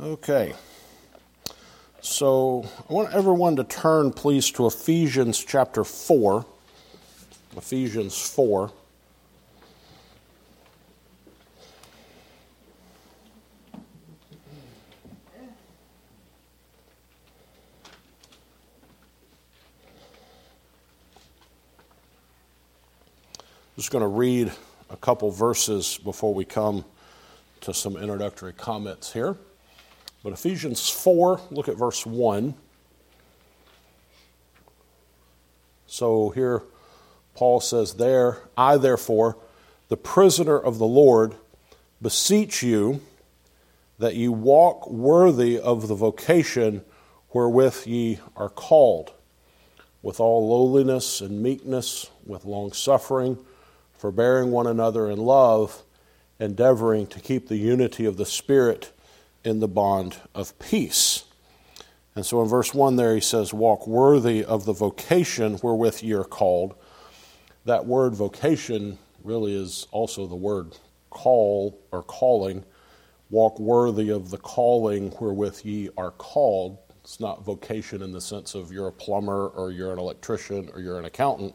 Okay. So I want everyone to turn, please, to Ephesians chapter 4. Ephesians 4. Just going to read a couple verses before we come to some introductory comments here. But Ephesians 4, look at verse 1. So here Paul says, There, I therefore, the prisoner of the Lord, beseech you that ye walk worthy of the vocation wherewith ye are called, with all lowliness and meekness, with long suffering, forbearing one another in love, endeavoring to keep the unity of the Spirit in the bond of peace. And so in verse 1 there he says, Walk worthy of the vocation wherewith ye are called. That word vocation really is also the word call or calling. Walk worthy of the calling wherewith ye are called. It's not vocation in the sense of you're a plumber or you're an electrician or you're an accountant.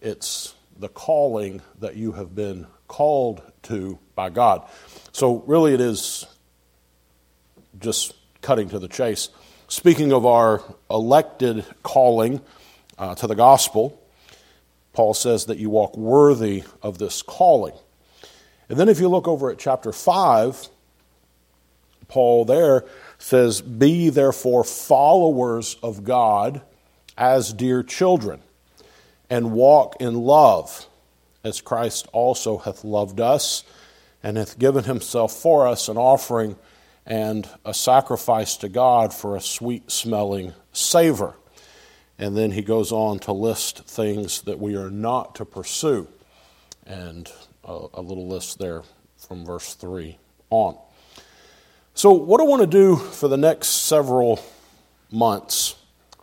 It's the calling that you have been called to by God. So, really, it is just cutting to the chase. Speaking of our elected calling uh, to the gospel, Paul says that you walk worthy of this calling. And then if you look over at chapter 5, Paul there says, Be therefore followers of God as dear children, and walk in love, as Christ also hath loved us, and hath given himself for us an offering and a sacrifice to God for a sweet smelling savor. And then he goes on to list things that we are not to pursue, and a, a little list there from verse 3 on. So, what I want to do for the next several months,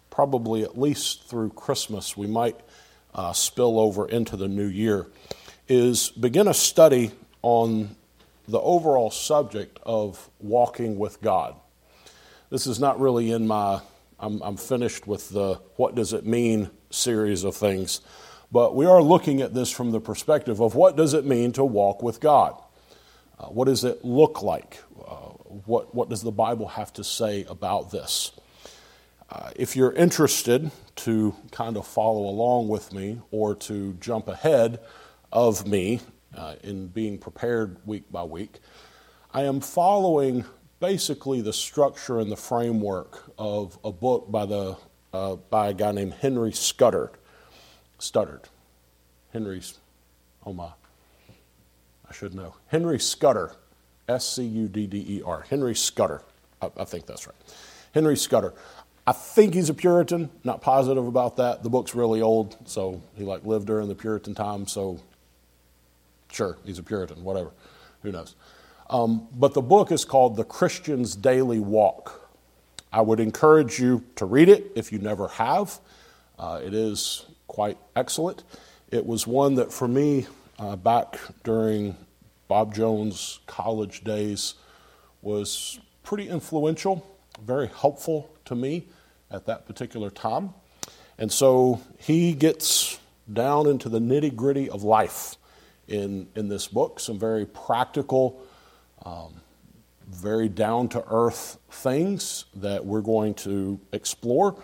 probably at least through Christmas, we might uh, spill over into the new year, is begin a study on the overall subject of walking with God. This is not really in my, I'm, I'm, finished with the what does it mean series of things, but we are looking at this from the perspective of what does it mean to walk with God? Uh, what does it look like? Uh, what, what does the Bible have to say about this? Uh, if you're interested to kind of follow along with me or to jump ahead of me uh, in being prepared week by week, I am following basically the structure and the framework of a book by, the, uh, by a guy named Henry Scudder. Studdard. Henry's, oh my, I should know. Henry Scudder, S C U D D E R. Henry Scudder. I, I think that's right. Henry Scudder. I think he's a Puritan, not positive about that. The book's really old, so he like lived during the Puritan time, so Sure, he's a Puritan, whatever. Who knows? Um, but the book is called The Christian's Daily Walk. I would encourage you to read it if you never have. Uh, it is quite excellent. It was one that, for me, uh, back during Bob Jones' college days, was pretty influential, very helpful to me at that particular time. And so he gets down into the nitty gritty of life in, in this book, some very practical, um, very down to earth things that we're going to explore.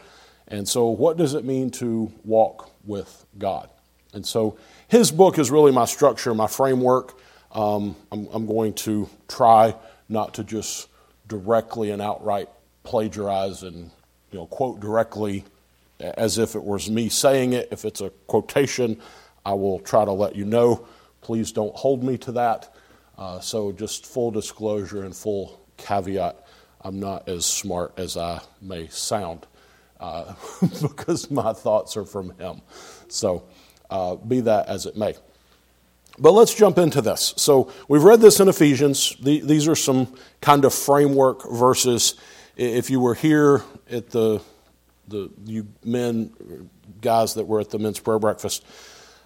And so, what does it mean to walk with God? And so, his book is really my structure, my framework. Um, I'm, I'm going to try not to just directly and outright plagiarize and you know quote directly as if it was me saying it. If it's a quotation, I will try to let you know. Please don't hold me to that. Uh, so, just full disclosure and full caveat I'm not as smart as I may sound uh, because my thoughts are from him. So, uh, be that as it may. But let's jump into this. So, we've read this in Ephesians. The, these are some kind of framework verses. If you were here at the, the you men, guys that were at the men's prayer breakfast,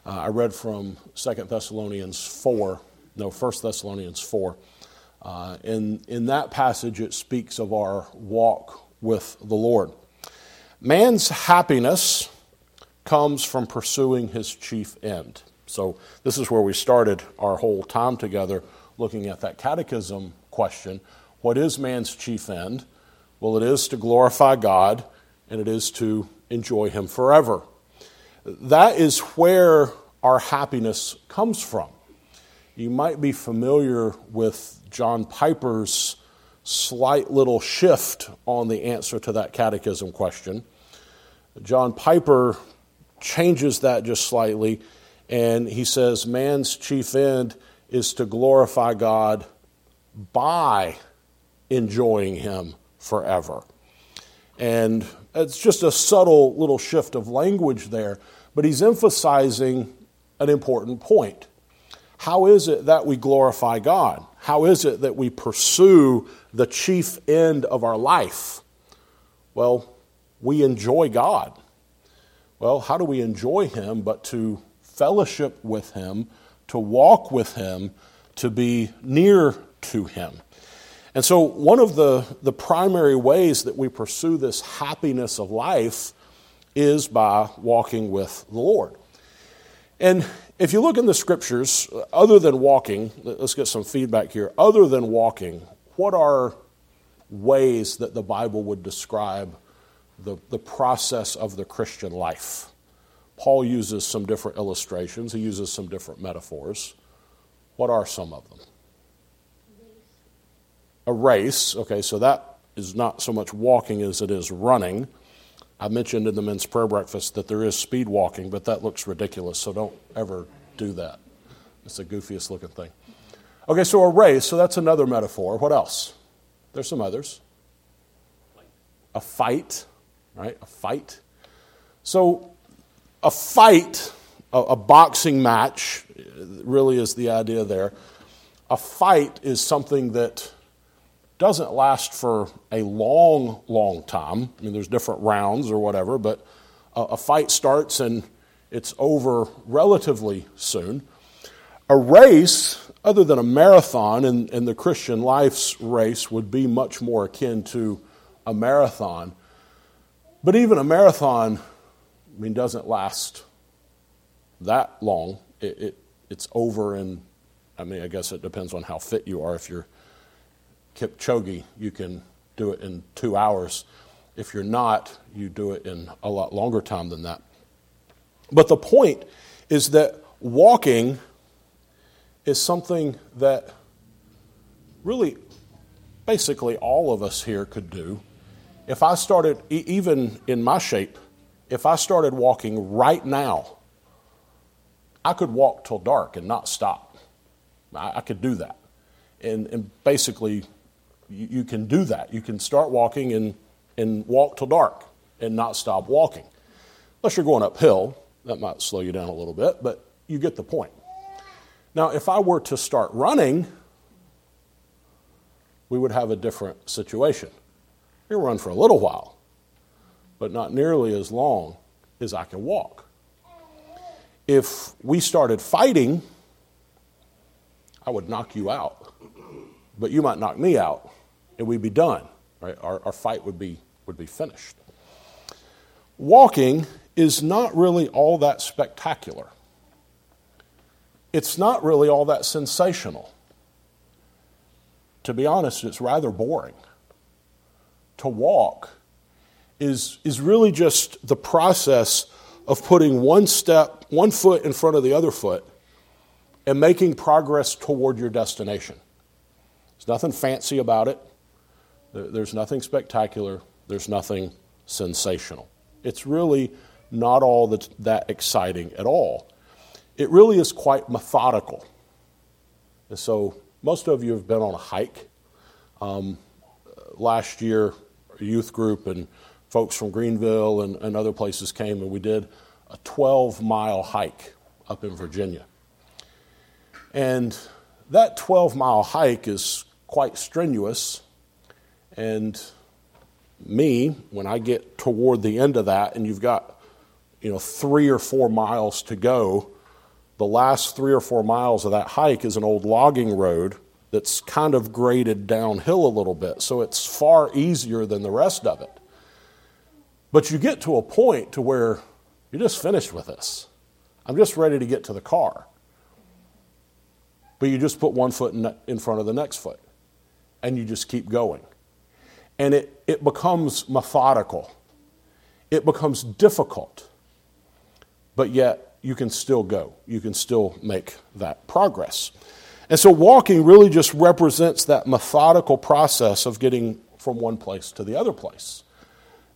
uh, I read from 2 Thessalonians 4, no, 1 Thessalonians 4, Uh, in, in that passage, it speaks of our walk with the Lord. Man's happiness comes from pursuing his chief end. So, this is where we started our whole time together looking at that catechism question What is man's chief end? Well, it is to glorify God and it is to enjoy Him forever. That is where our happiness comes from. You might be familiar with John Piper's slight little shift on the answer to that catechism question. John Piper changes that just slightly, and he says, Man's chief end is to glorify God by enjoying Him forever. And it's just a subtle little shift of language there, but he's emphasizing an important point. How is it that we glorify God? How is it that we pursue the chief end of our life? Well, we enjoy God. Well, how do we enjoy Him but to fellowship with Him, to walk with Him, to be near to Him? And so, one of the, the primary ways that we pursue this happiness of life is by walking with the Lord. And if you look in the scriptures, other than walking, let's get some feedback here. Other than walking, what are ways that the Bible would describe the, the process of the Christian life? Paul uses some different illustrations, he uses some different metaphors. What are some of them? A race. Okay, so that is not so much walking as it is running. I mentioned in the men's prayer breakfast that there is speed walking, but that looks ridiculous, so don't ever do that. It's the goofiest looking thing. Okay, so a race, so that's another metaphor. What else? There's some others. A fight, right? A fight. So, a fight, a, a boxing match, really is the idea there. A fight is something that doesn't last for a long, long time. I mean, there's different rounds or whatever, but a, fight starts and it's over relatively soon. A race, other than a marathon, and, and the Christian life's race would be much more akin to a marathon. But even a marathon, I mean, doesn't last that long. It, it, it's over in, I mean, I guess it depends on how fit you are. If you're Kipchoge, you can do it in two hours. If you're not, you do it in a lot longer time than that. But the point is that walking is something that really basically all of us here could do. If I started, even in my shape, if I started walking right now, I could walk till dark and not stop. I, could do that. And, and basically, you, you can do that. You can start walking and, and walk till dark and not stop walking. Unless you're going uphill, that might slow you down a little bit, but you get the point. Now, if I were to start running, we would have a different situation. You run for a little while, but not nearly as long as I can walk. If we started fighting, I would knock you out, but you might knock me out and we'd be done. Right? Our, our fight would be, would be finished. Walking is not really all that spectacular. It's not really all that sensational. To be honest, it's rather boring. To walk is, is really just the process of putting one step, one foot in front of the other foot, and making progress toward your destination. There's nothing fancy about it. There's nothing spectacular, there's nothing sensational. It's really not all that's that exciting at all. It really is quite methodical. And so, most of you have been on a hike. Um, last year, a youth group and folks from Greenville and, and other places came, and we did a 12 mile hike up in Virginia. And that 12 mile hike is quite strenuous and me, when I get toward the end of that and you've got, you know, three or four miles to go, the last three or four miles of that hike is an old logging road that's kind of graded downhill a little bit, so it's far easier than the rest of it. But you get to a point to where you're just finished with this. I'm just ready to get to the car. But you just put one foot in front of the next foot, and you just keep going. And it, it becomes methodical, it becomes difficult, but yet you can still go. You can still make that progress. And so walking really just represents that methodical process of getting from one place to the other place.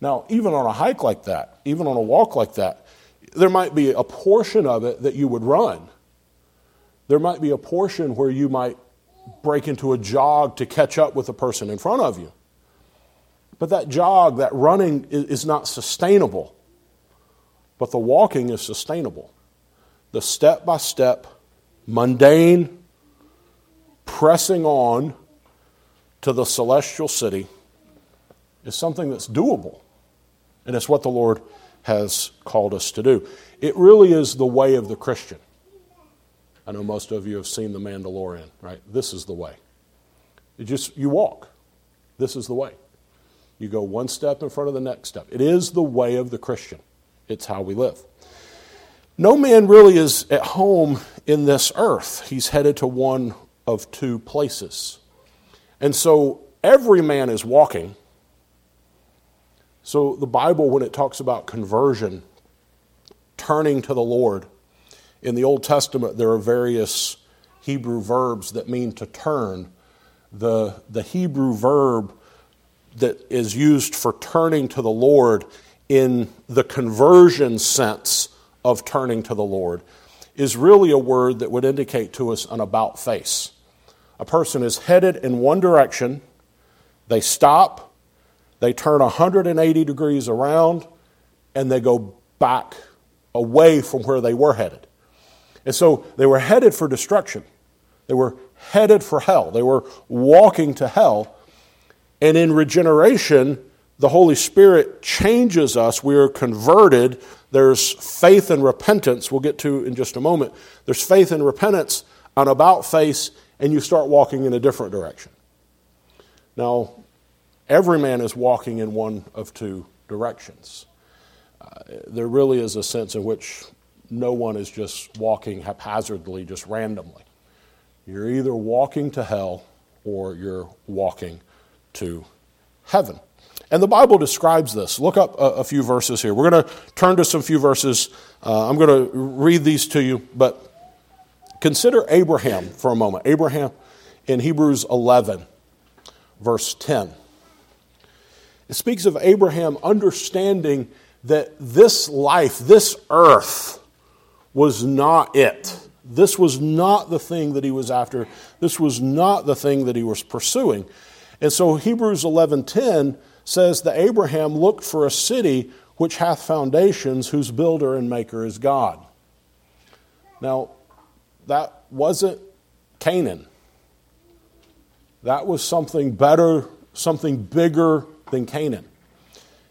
Now, even on a hike like that, even on a walk like that, there might be a portion of it that you would run. There might be a portion where you might break into a jog to catch up with the person in front of you. But that jog, that running, is not sustainable. But the walking is sustainable. The step by step, mundane, pressing on to the celestial city is something that's doable. And it's what the Lord has called us to do. It really is the way of the Christian. I know most of you have seen The Mandalorian, right? This is the way. You just you walk. This is the way. You go one step in front of the next step. It is the way of the Christian. It's how we live. No man really is at home in this earth. He's headed to one of two places. And so every man is walking. So the Bible, when it talks about conversion, turning to the Lord, in the Old Testament, there are various Hebrew verbs that mean to turn. The, the Hebrew verb that is used for turning to the Lord in the conversion sense of turning to the Lord is really a word that would indicate to us an about face a person is headed in one direction, they stop, they turn 180 degrees around, and they go back away from where they were headed. And so they were headed for destruction. They were headed for hell. They were walking to hell. And in regeneration, the Holy Spirit changes us. We are converted. There's faith and repentance, we'll get to in just a moment. There's faith and repentance, an about face, and you start walking in a different direction. Now, every man is walking in one of two directions. Uh, there really is a sense in which no one is just walking haphazardly, just randomly. You're either walking to hell or you're walking to heaven. And the Bible describes this. Look up a, a few verses here. We're going to turn to some few verses. Uh, I'm going to read these to you, but Consider Abraham for a moment. Abraham in Hebrews 11, verse 10. It speaks of Abraham understanding that this life, this earth, was not it. This was not the thing that he was after. This was not the thing that he was pursuing. And so Hebrews 11:10 says that Abraham looked for a city which hath foundations, whose builder and maker is God. Now, that wasn't Canaan. That was something better, something bigger than Canaan.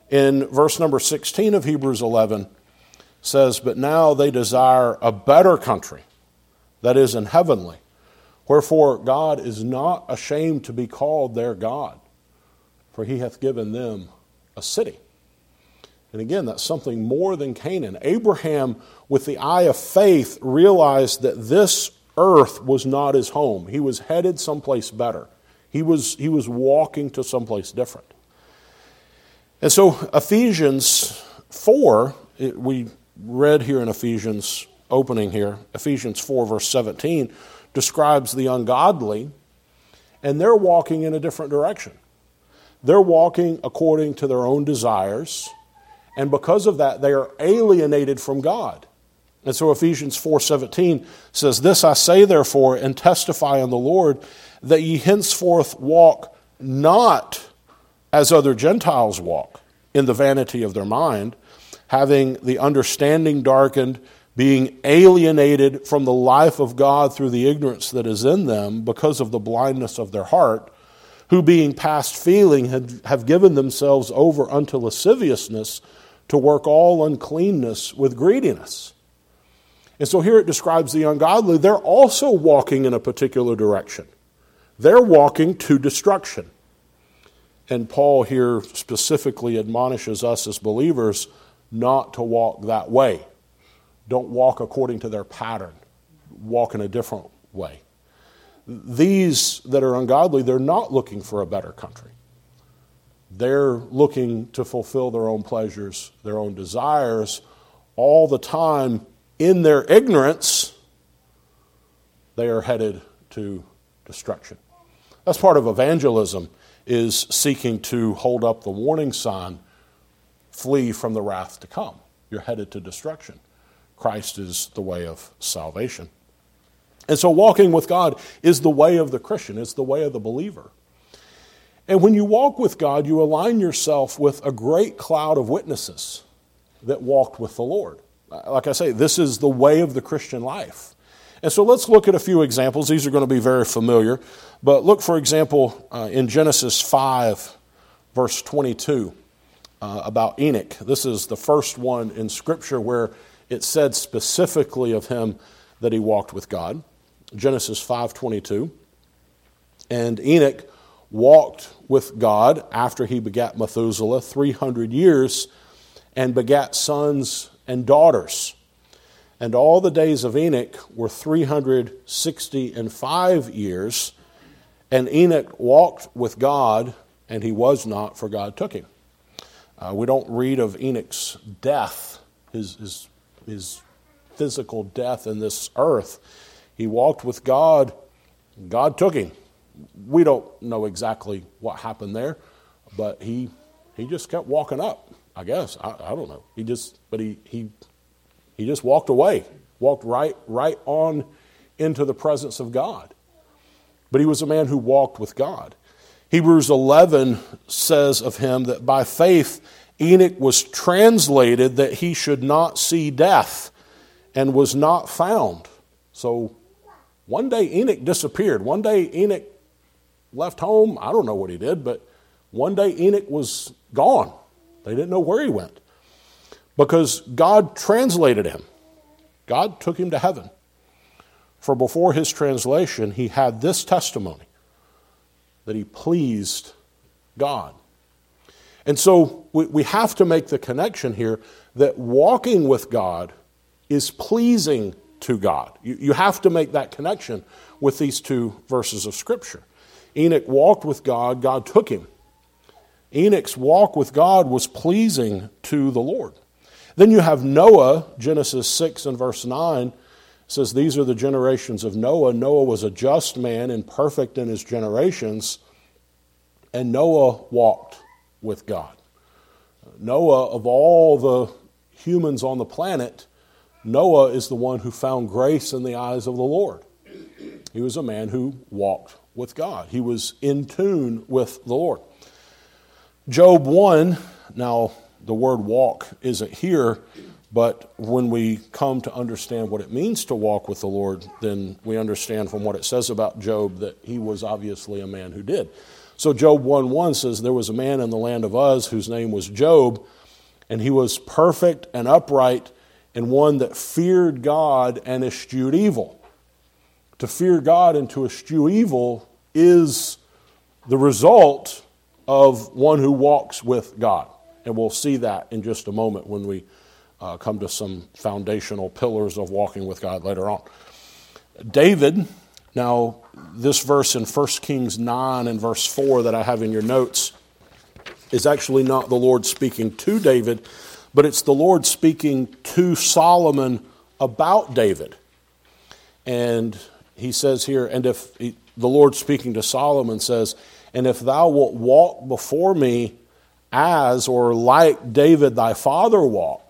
In verse number 16 of Hebrews 11 says, But now they desire a better country, that is in heavenly. Wherefore God is not ashamed to be called their God, for he hath given them a city. And again, that's something more than Canaan. Abraham, with the eye of faith, realized that this earth was not his home. He was headed someplace better. He was, he was walking to someplace different. And so, Ephesians 4, it, we read here in Ephesians, opening here, Ephesians 4, verse 17, describes the ungodly, and they're walking in a different direction. They're walking according to their own desires and because of that they are alienated from God. And so Ephesians 4:17 says, "This I say therefore and testify in the Lord that ye henceforth walk not as other Gentiles walk, in the vanity of their mind, having the understanding darkened, being alienated from the life of God through the ignorance that is in them because of the blindness of their heart, who being past feeling have given themselves over unto lasciviousness, to work all uncleanness with greediness. And so here it describes the ungodly. They're also walking in a particular direction. they're walking to destruction. And Paul here specifically admonishes us as believers not to walk that way. Don't walk according to their pattern, walk in a different way. These that are ungodly, they're not looking for a better country. They're looking to fulfill their own pleasures, their own desires, all the time in their ignorance, they are headed to destruction. That's part of evangelism is seeking to hold up the warning sign, flee from the wrath to come. You're headed to destruction. Christ is the way of salvation. And so walking with God is the way of the Christian, it's the way of the believer. And when you walk with God, you align yourself with a great cloud of witnesses that walked with the Lord. Like I say, this is the way of the Christian life. And so let's look at a few examples. These are going to be very familiar. But look, for example, uh, in Genesis 5, verse 22, uh, about Enoch. This is the first one in Scripture where it said specifically of him that he walked with God. Genesis 5:22. And Enoch walked with God after he begat Methuselah 300 years and begat sons and daughters. And all the days of Enoch were 360 and 5 years. And Enoch walked with God, and he was not, for God took him. Uh, we don't read of Enoch's death, his, his, his physical death in this earth. He walked with God, God took him. We don't know exactly what happened there, but he, he just kept walking up, I guess. I, I don't know. He just, but he, he he just walked away, walked right, right on into the presence of God. But he was a man who walked with God. Hebrews 11 says of him that by faith Enoch was translated that he should not see death and was not found. So one day Enoch disappeared. One day Enoch left home. I don't know what he did, but one day Enoch was gone. They didn't know where he went because God translated him. God took him to heaven. For before his translation, he had this testimony that he pleased God. And so we, we have to make the connection here that walking with God is pleasing to God. You, you have to make that connection with these two verses of Scripture. Enoch walked with God, God took him. Enoch's walk with God was pleasing to the Lord. Then you have Noah, Genesis 6 and verse 9 says, These are the generations of Noah. Noah was a just man and perfect in his generations, and Noah walked with God. Noah, of all the humans on the planet, Noah is the one who found grace in the eyes of the Lord. He was a man who walked with God, he was in tune with the Lord. Job 1, now the word walk isn't here, but when we come to understand what it means to walk with the Lord, then we understand from what it says about Job that he was obviously a man who did. So Job 1 1 says, There was a man in the land of Uz whose name was Job, and he was perfect and upright, and one that feared God and eschewed evil. To fear God and to eschew evil is the result of one who walks with God. And we'll see that in just a moment when we uh, come to some foundational pillars of walking with God later on. David, now, this verse in 1 Kings 9 and verse 4 that I have in your notes is actually not the Lord speaking to David, but it's the Lord speaking to Solomon about David. And he says here, and if he, the Lord speaking to Solomon says, And if thou wilt walk before me as or like David thy father walked,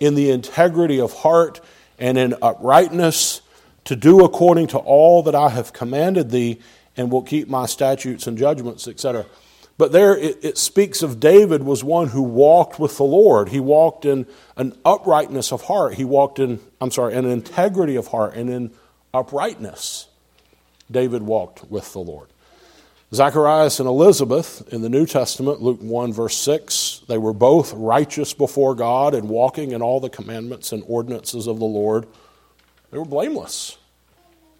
in the integrity of heart and in uprightness, to do according to all that I have commanded thee, and will keep my statutes and judgments, etc. But there it, it, speaks of David was one who walked with the Lord. He walked in an uprightness of heart. He walked in, I'm sorry, an integrity of heart and in uprightness. David walked with the Lord. Zacharias and Elizabeth in the New Testament, Luke 1, verse 6, they were both righteous before God and walking in all the commandments and ordinances of the Lord. They were blameless.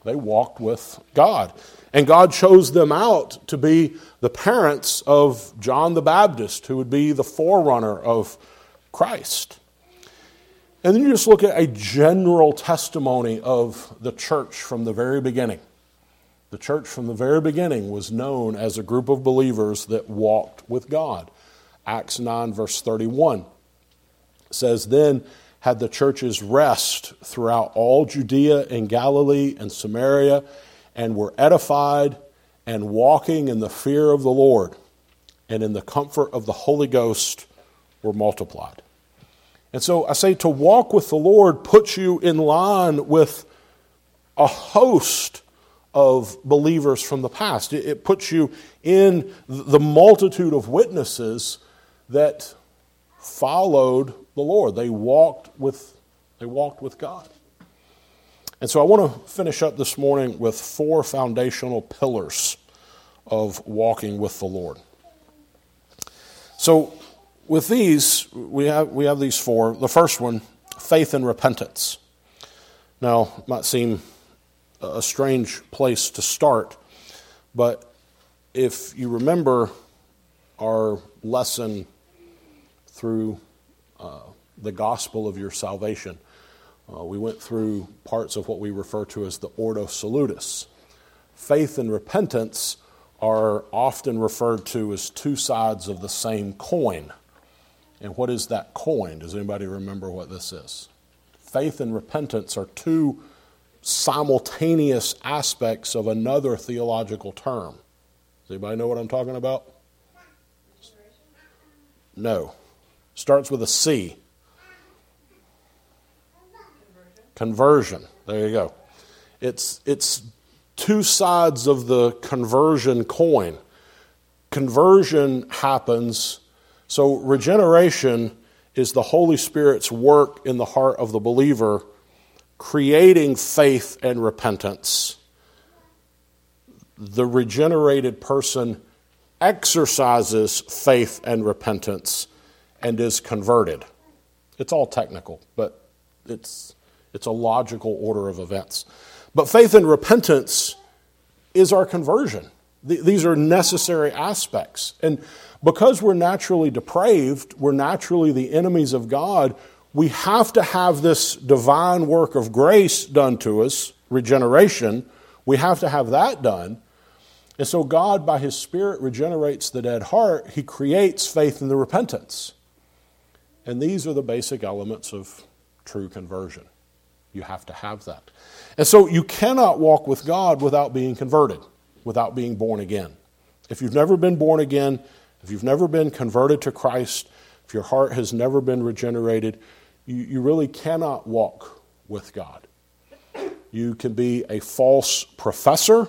They walked with God. And God chose them out to be the parents of John the Baptist, who would be the forerunner of Christ. And then you just look at a general testimony of the church from the very beginning. The church from the very beginning was known as a group of believers that walked with God. Acts 9, verse 31 says, Then had the churches rest throughout all Judea and Galilee and Samaria, and were edified and walking in the fear of the Lord and in the comfort of the Holy Ghost were multiplied. And so I say to walk with the Lord puts you in line with a host of believers from the past. It, puts you in the multitude of witnesses that followed the Lord. They walked with, they walked with God. And so I want to finish up this morning with four foundational pillars of walking with the Lord. So with these, we have, we have these four. The first one, faith and repentance. Now, it might seem a strange place to start, but if you remember our lesson through uh, the gospel of your salvation, uh, we went through parts of what we refer to as the Ordo Salutis. Faith and repentance are often referred to as two sides of the same coin. And what is that coin? Does anybody remember what this is? Faith and repentance are two simultaneous aspects of another theological term. Does anybody know what I'm talking about? No. Starts with a C. Conversion. There you go. It's, it's two sides of the conversion coin. Conversion happens so, regeneration is the Holy Spirit's work in the heart of the believer, creating faith and repentance. The regenerated person exercises faith and repentance and is converted. It's all technical, but it's, it's a logical order of events. But faith and repentance is our conversion. These are necessary aspects. And because we're naturally depraved, we're naturally the enemies of God, we have to have this divine work of grace done to us, regeneration. We have to have that done. And so, God, by His Spirit, regenerates the dead heart. He creates faith in the repentance. And these are the basic elements of true conversion. You have to have that. And so, you cannot walk with God without being converted, without being born again. If you've never been born again, if you've never been converted to Christ, if your heart has never been regenerated, you, you really cannot walk with God. You can be a false professor.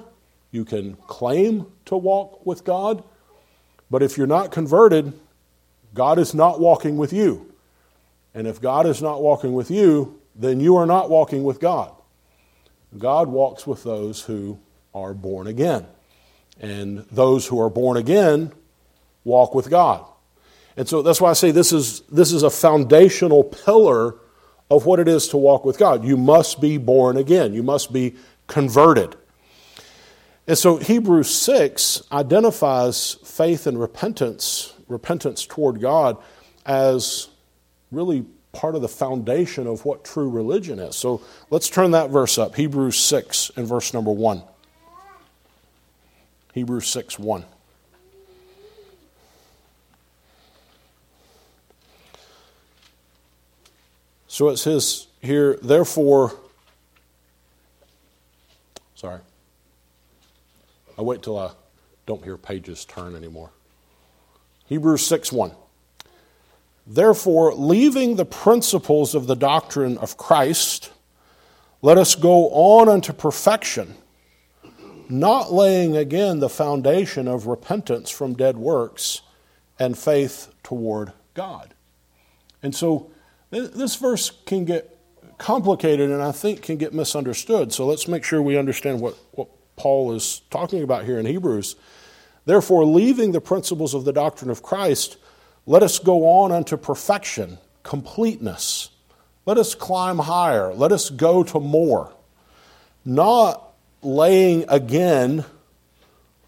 You can claim to walk with God. But if you're not converted, God is not walking with you. And if God is not walking with you, then you are not walking with God. God walks with those who are born again. And those who are born again walk with God. And so that's why I say this is, this is a foundational pillar of what it is to walk with God. You must be born again, you must be converted. And so Hebrews 6 identifies faith and repentance, repentance toward God, as really part of the foundation of what true religion is. So let's turn that verse up Hebrews 6 and verse number 1. Hebrews 6 1. So it says here, therefore, sorry. I wait till I don't hear pages turn anymore. Hebrews 6 1. Therefore, leaving the principles of the doctrine of Christ, let us go on unto perfection, not laying again the foundation of repentance from dead works and faith toward God. And so, this verse can get complicated and I think can get misunderstood. So let's make sure we understand what, what Paul is talking about here in Hebrews. Therefore, leaving the principles of the doctrine of Christ, let us go on unto perfection, completeness. Let us climb higher. Let us go to more. Not laying again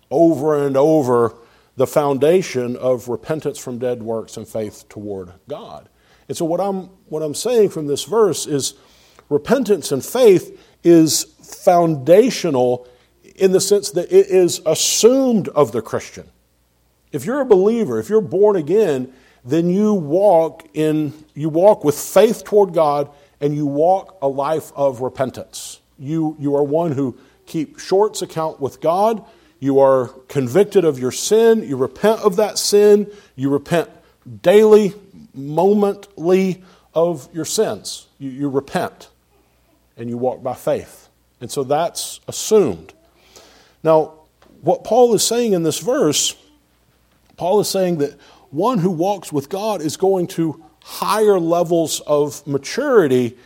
over and over the foundation of repentance from dead works and faith toward God. And so what I'm what I'm saying from this verse is repentance and faith is foundational in the sense that it is assumed of the Christian. If you're a believer, if you're born again, then you walk in you walk with faith toward God and you walk a life of repentance. You you are one who keep shorts account with God. You are convicted of your sin. You repent of that sin. You repent daily, momently of your sins. You, you repent and you walk by faith. And so that's assumed. Now, what Paul is saying in this verse, Paul is saying that one who walks with God is going to higher levels of maturity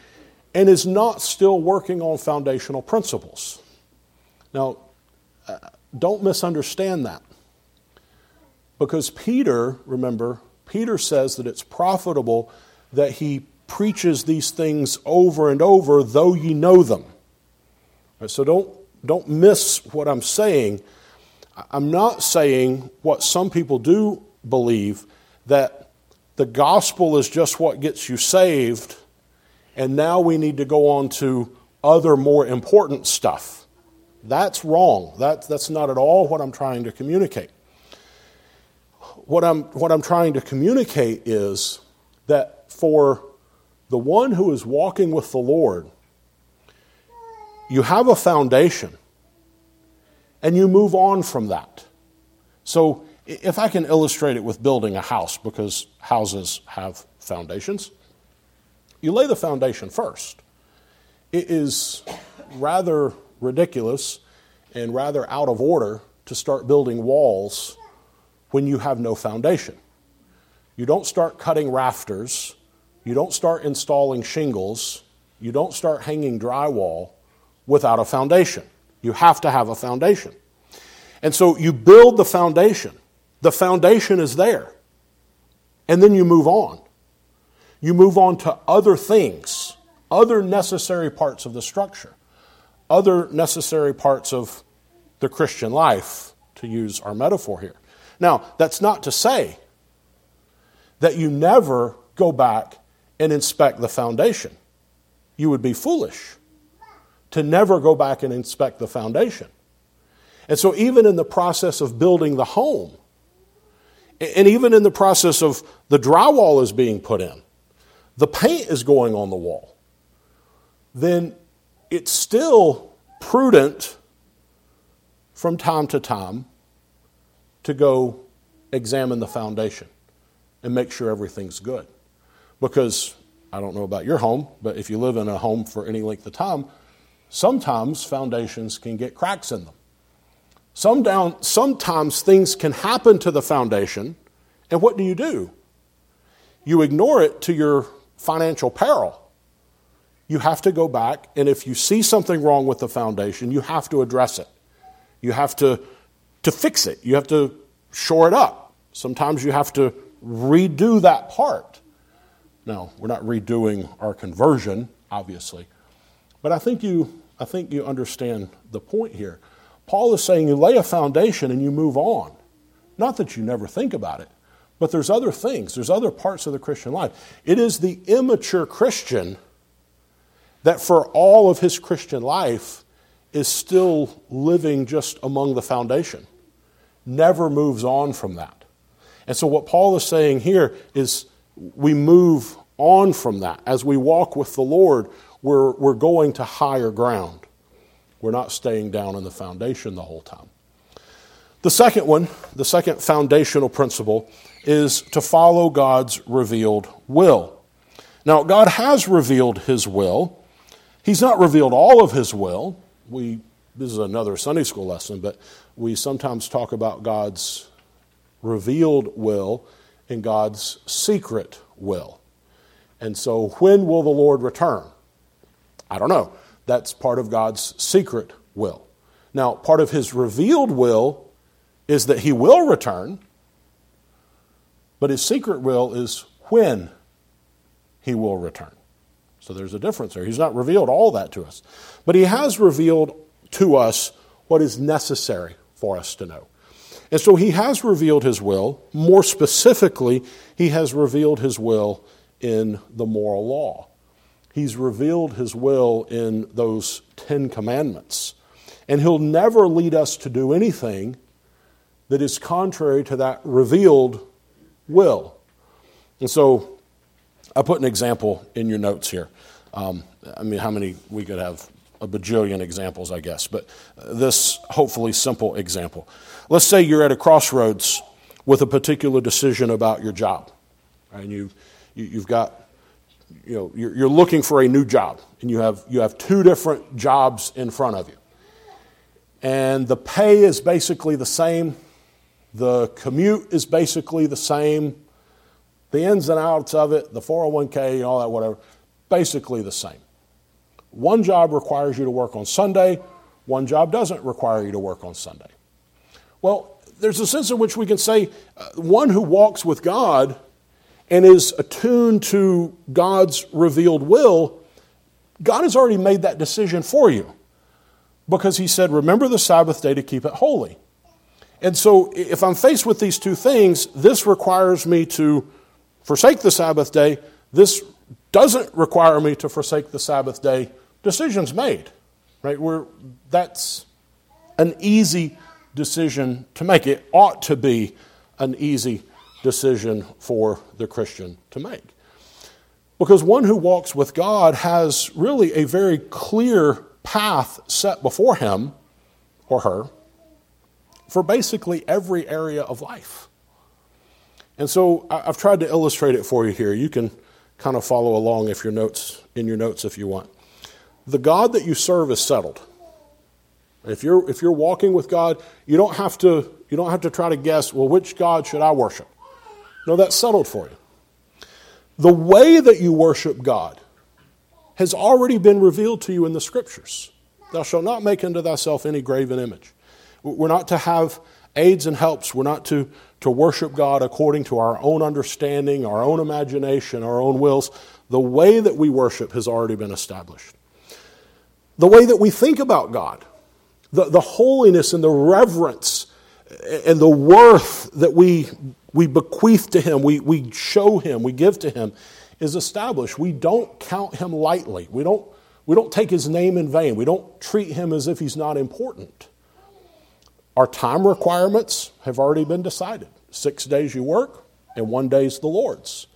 and is not still working on foundational principles. Now, uh, don't misunderstand that. Because Peter, remember, Peter says that it's profitable that he preaches these things over and over, though ye know them. Right, so don't, don't miss what I'm saying. I'm not saying what some people do believe that the gospel is just what gets you saved, and now we need to go on to other more important stuff. That's wrong. That, that's not at all what I'm trying to communicate. What I'm, what I'm trying to communicate is that for the one who is walking with the Lord, you have a foundation and you move on from that. So, if I can illustrate it with building a house, because houses have foundations, you lay the foundation first. It is rather ridiculous and rather out of order to start building walls when you have no foundation. You don't start cutting rafters, you don't start installing shingles, you don't start hanging drywall without a foundation. You have to have a foundation. And so you build the foundation. The foundation is there. And then you move on. You move on to other things, other necessary parts of the structure other necessary parts of the Christian life, to use our metaphor here. Now, that's not to say that you never go back and inspect the foundation. You would be foolish to never go back and inspect the foundation. And so, even in the process of building the home, and even in the process of the drywall is being put in, the paint is going on the wall, then it's still prudent from time to time to go examine the foundation and make sure everything's good. Because I don't know about your home, but if you live in a home for any length of time, sometimes foundations can get cracks in them. Some down, sometimes things can happen to the foundation, and what do you do? You ignore it to your financial peril you have to go back, and if you see something wrong with the foundation, you have to address it. You have to, to fix it. You have to shore it up. Sometimes you have to redo that part. Now, we're not redoing our conversion, obviously, but I think you, I think you understand the point here. Paul is saying you lay a foundation and you move on. Not that you never think about it, but there's other things, there's other parts of the Christian life. It is the immature Christian that for all of his Christian life is still living just among the foundation, never moves on from that. And so, what Paul is saying here is we move on from that. As we walk with the Lord, we're, we're going to higher ground. We're not staying down in the foundation the whole time. The second one, the second foundational principle, is to follow God's revealed will. Now, God has revealed His will. He's not revealed all of his will. We, this is another Sunday school lesson, but we sometimes talk about God's revealed will and God's secret will. And so, when will the Lord return? I don't know. That's part of God's secret will. Now, part of his revealed will is that he will return, but his secret will is when he will return. So there's a difference there. He's not revealed all that to us. But he has revealed to us what is necessary for us to know. And so he has revealed his will. More specifically, he has revealed his will in the moral law. He's revealed his will in those Ten Commandments. And he'll never lead us to do anything that is contrary to that revealed will. And so I put an example in your notes here. Um, I mean, how many we could have a bajillion examples, I guess, but uh, this hopefully simple example. Let's say you're at a crossroads with a particular decision about your job, and you, you have got you know you're, you're looking for a new job, and you have you have two different jobs in front of you, and the pay is basically the same, the commute is basically the same, the ins and outs of it, the 401k, and all that, whatever, basically the same. One job requires you to work on Sunday, one job doesn't require you to work on Sunday. Well, there's a sense in which we can say uh, one who walks with God and is attuned to God's revealed will, God has already made that decision for you because He said, Remember the Sabbath day to keep it holy. And so, if I'm faced with these two things, this requires me to forsake the Sabbath day. This doesn't require me to forsake the Sabbath day decision's made, right? We're, that's an easy decision to make. It ought to be an easy decision for the Christian to make. Because one who walks with God has really a very clear path set before him or her for basically every area of life. And so I've tried to illustrate it for you here. You can kind of follow along if your notes in your notes if you want the God that you serve is settled. If you're, if you're walking with God, you don't, have to, you don't have to try to guess, well, which God should I worship? No, that's settled for you. The way that you worship God has already been revealed to you in the scriptures. Thou shalt not make unto thyself any graven image. We're not to have aids and helps. We're not to, to worship God according to our own understanding, our own imagination, our own wills. The way that we worship has already been established the way that we think about God, the, the holiness and the reverence and the worth that we, we bequeath to Him, we, we show Him, we give to Him, is established. We don't count Him lightly. We don't, we don't take His name in vain. We don't treat Him as if He's not important. Our time requirements have already been decided. Six days you work, and one day is the Lord's.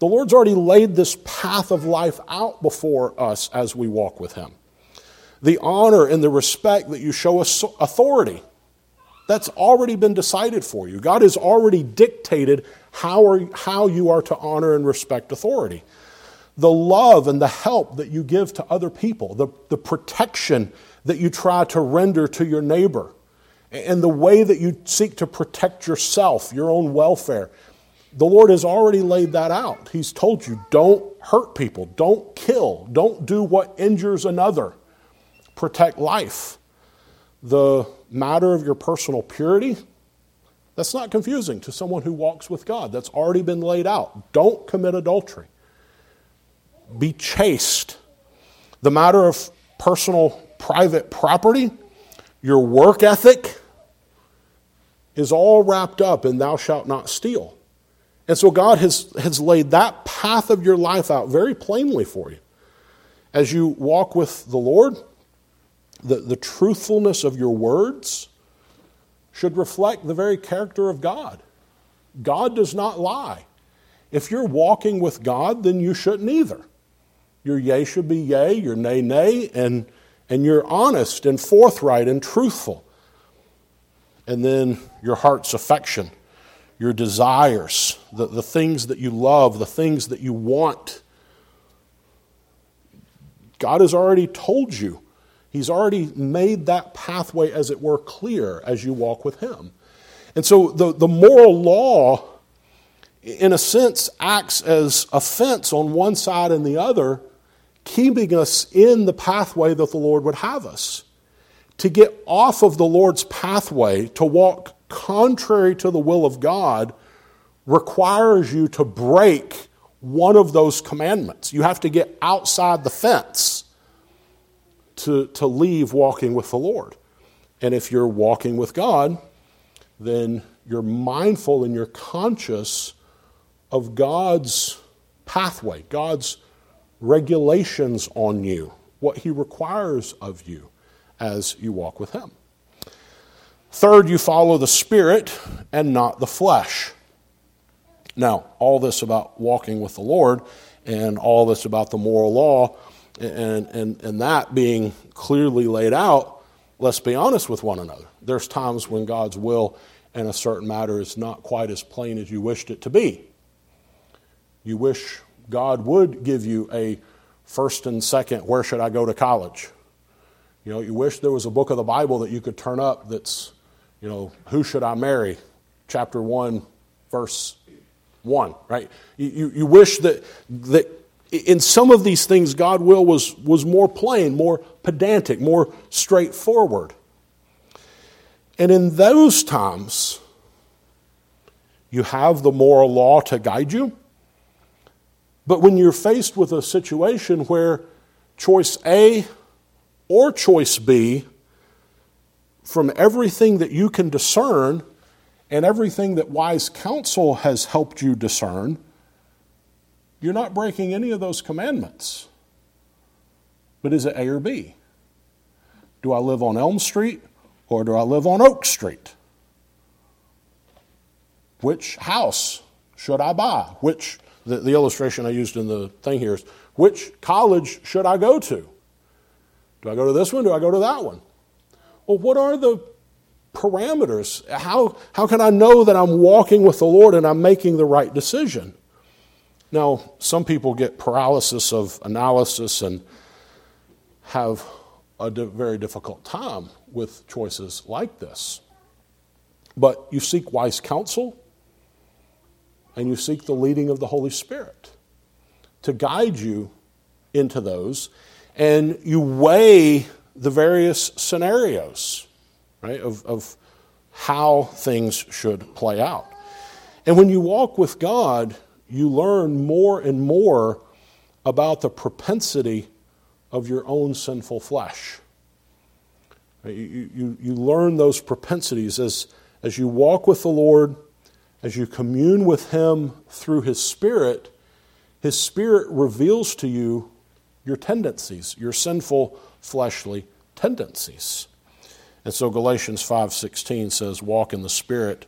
The Lord's already laid this path of life out before us as we walk with Him the honor and the respect that you show authority. That's already been decided for you. God has already dictated how, are, how you are to honor and respect authority. The love and the help that you give to other people, the, the protection that you try to render to your neighbor, and the way that you seek to protect yourself, your own welfare. The Lord has already laid that out. He's told you don't hurt people, don't kill, don't do what injures another protect life. The matter of your personal purity, that's not confusing to someone who walks with God. That's already been laid out. Don't commit adultery. Be chaste. The matter of personal, private property, your work ethic, is all wrapped up in thou shalt not steal. And so God has, has laid that path of your life out very plainly for you. As you walk with the Lord, the, the truthfulness of your words should reflect the very character of God. God does not lie. If you're walking with God, then you shouldn't either. Your yea should be yea, your nay, nay, and, and you're honest and forthright and truthful. And then your heart's affection, your desires, the, the things that you love, the things that you want. God has already told you He's already made that pathway, as it were, clear as you walk with Him. And so the, the moral law, in a sense, acts as a fence on one side and the other, keeping us in the pathway that the Lord would have us. To get off of the Lord's pathway, to walk contrary to the will of God, requires you to break one of those commandments. You have to get outside the fence to, to leave walking with the Lord. And if you're walking with God, then you're mindful and you're conscious of God's pathway, God's regulations on you, what He requires of you as you walk with Him. Third, you follow the Spirit and not the flesh. Now, all this about walking with the Lord and all this about the moral law and, and, and that being clearly laid out, let's be honest with one another. There's times when God's will in a certain matter is not quite as plain as you wished it to be. You wish God would give you a first and second, where should I go to college? You know, you wish there was a book of the Bible that you could turn up that's, you know, who should I marry? Chapter 1, verse 1, right? You, you, you wish that, that in some of these things, God will was, was more plain, more pedantic, more straightforward. And in those times, you have the moral law to guide you. But when you're faced with a situation where choice A or choice B, from everything that you can discern and everything that wise counsel has helped you discern, you're not breaking any of those commandments. But is it A or B? Do I live on Elm Street or do I live on Oak Street? Which house should I buy? Which the, the illustration I used in the thing here is which college should I go to? Do I go to this one? Do I go to that one? Well, what are the parameters? How, how can I know that I'm walking with the Lord and I'm making the right decision? Now, some people get paralysis of analysis and have a very difficult time with choices like this. But you seek wise counsel and you seek the leading of the Holy Spirit to guide you into those, and you weigh the various scenarios, right, of, of how things should play out. And when you walk with God, you learn more and more about the propensity of your own sinful flesh. You, you, you learn those propensities as, as you walk with the Lord as you commune with Him through His Spirit, His Spirit reveals to you your tendencies, your sinful fleshly tendencies. And so Galatians 5:16 says, "Walk in the Spirit,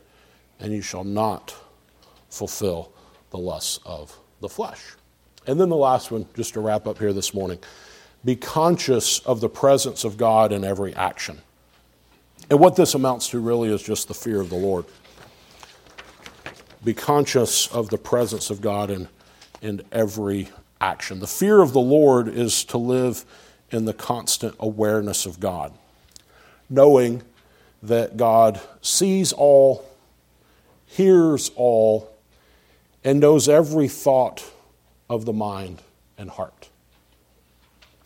and you shall not fulfill the lusts of the flesh." And then the last one, just to wrap up here this morning, be conscious of the presence of God in every action. And what this amounts to really is just the fear of the Lord be conscious of the presence of God in, in every action. The fear of the Lord is to live in the constant awareness of God, knowing that God sees all, hears all, and knows every thought of the mind and heart.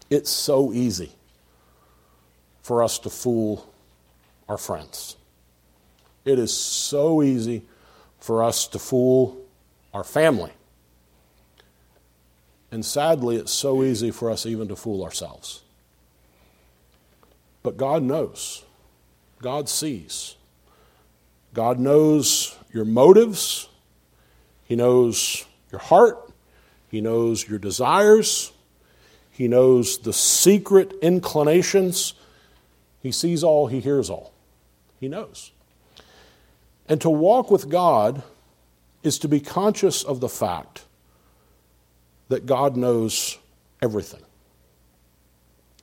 It's so easy for us to fool our friends. It is so easy for us to fool our family. And sadly, it's so easy for us even to fool ourselves. But God knows, God sees. God knows your motives, He knows your heart, He knows your desires, He knows the secret inclinations. He sees all, He hears all. He knows. And to walk with God is to be conscious of the fact that God knows everything.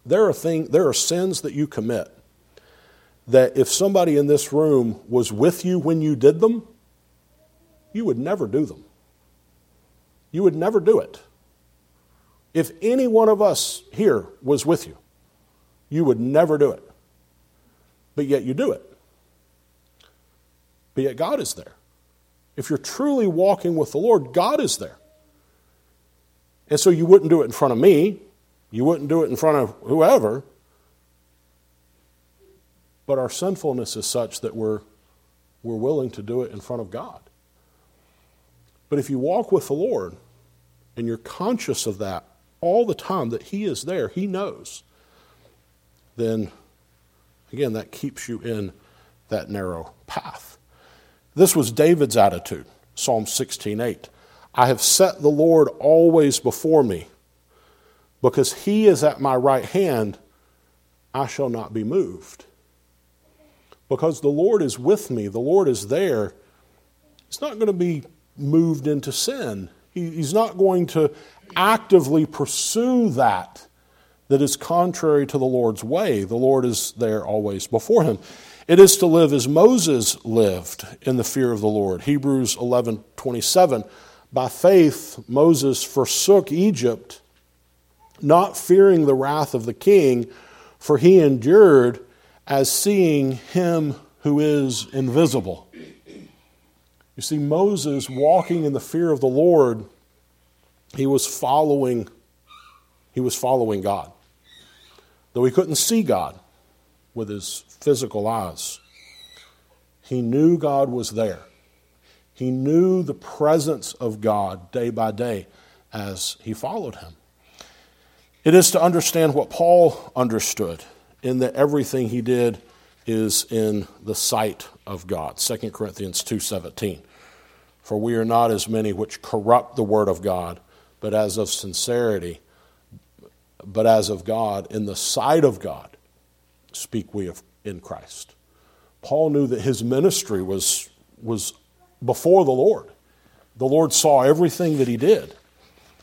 There are, thing, there are sins that you commit that if somebody in this room was with you when you did them, you would never do them. You would never do it. If any one of us here was with you, you would never do it. But yet you do it but yet God is there. If you're truly walking with the Lord, God is there. And so you wouldn't do it in front of me, you wouldn't do it in front of whoever. But our sinfulness is such that we're, we're willing to do it in front of God. But if you walk with the Lord and you're conscious of that all the time, that He is there, He knows, then again, that keeps you in that narrow path. This was David's attitude, Psalm 16:8. I have set the Lord always before me. Because he is at my right hand, I shall not be moved. Because the Lord is with me, the Lord is there, It's not going to be moved into sin. He's not going to actively pursue that that is contrary to the Lord's way. The Lord is there always before him. It is to live as Moses lived in the fear of the Lord. Hebrews 11 27. By faith, Moses forsook Egypt, not fearing the wrath of the king, for he endured as seeing him who is invisible. You see, Moses walking in the fear of the Lord, he was following, he was following God. Though he couldn't see God with his physical eyes, he knew God was there. He knew the presence of God day by day as he followed him. It is to understand what Paul understood in that everything he did is in the sight of God. 2 Corinthians 2:17. For we are not as many which corrupt the word of God, but as of sincerity, but as of God, in the sight of God, speak we of in Christ. Paul knew that his ministry was, was before the Lord. The Lord saw everything that he did.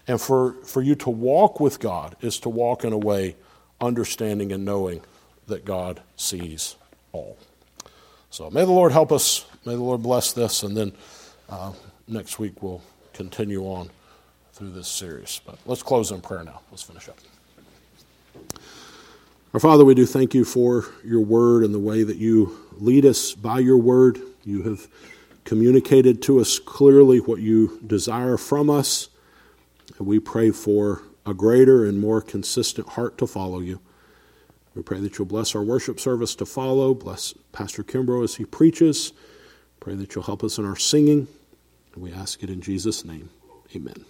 And for, for you to walk with God is to walk in a way understanding and knowing that God sees all. So may the Lord help us. May the Lord bless this. And then uh, next week we'll continue on through this series. But let's close in prayer now. Let's finish up. Our Father, we do thank you for your word and the way that you lead us by your word. You have communicated to us clearly what you desire from us. And we pray for a greater and more consistent heart to follow you. We pray that you'll bless our worship service to follow. Bless Pastor Kimbrough as he preaches. Pray that you'll help us in our singing. We ask it in Jesus' name. Amen.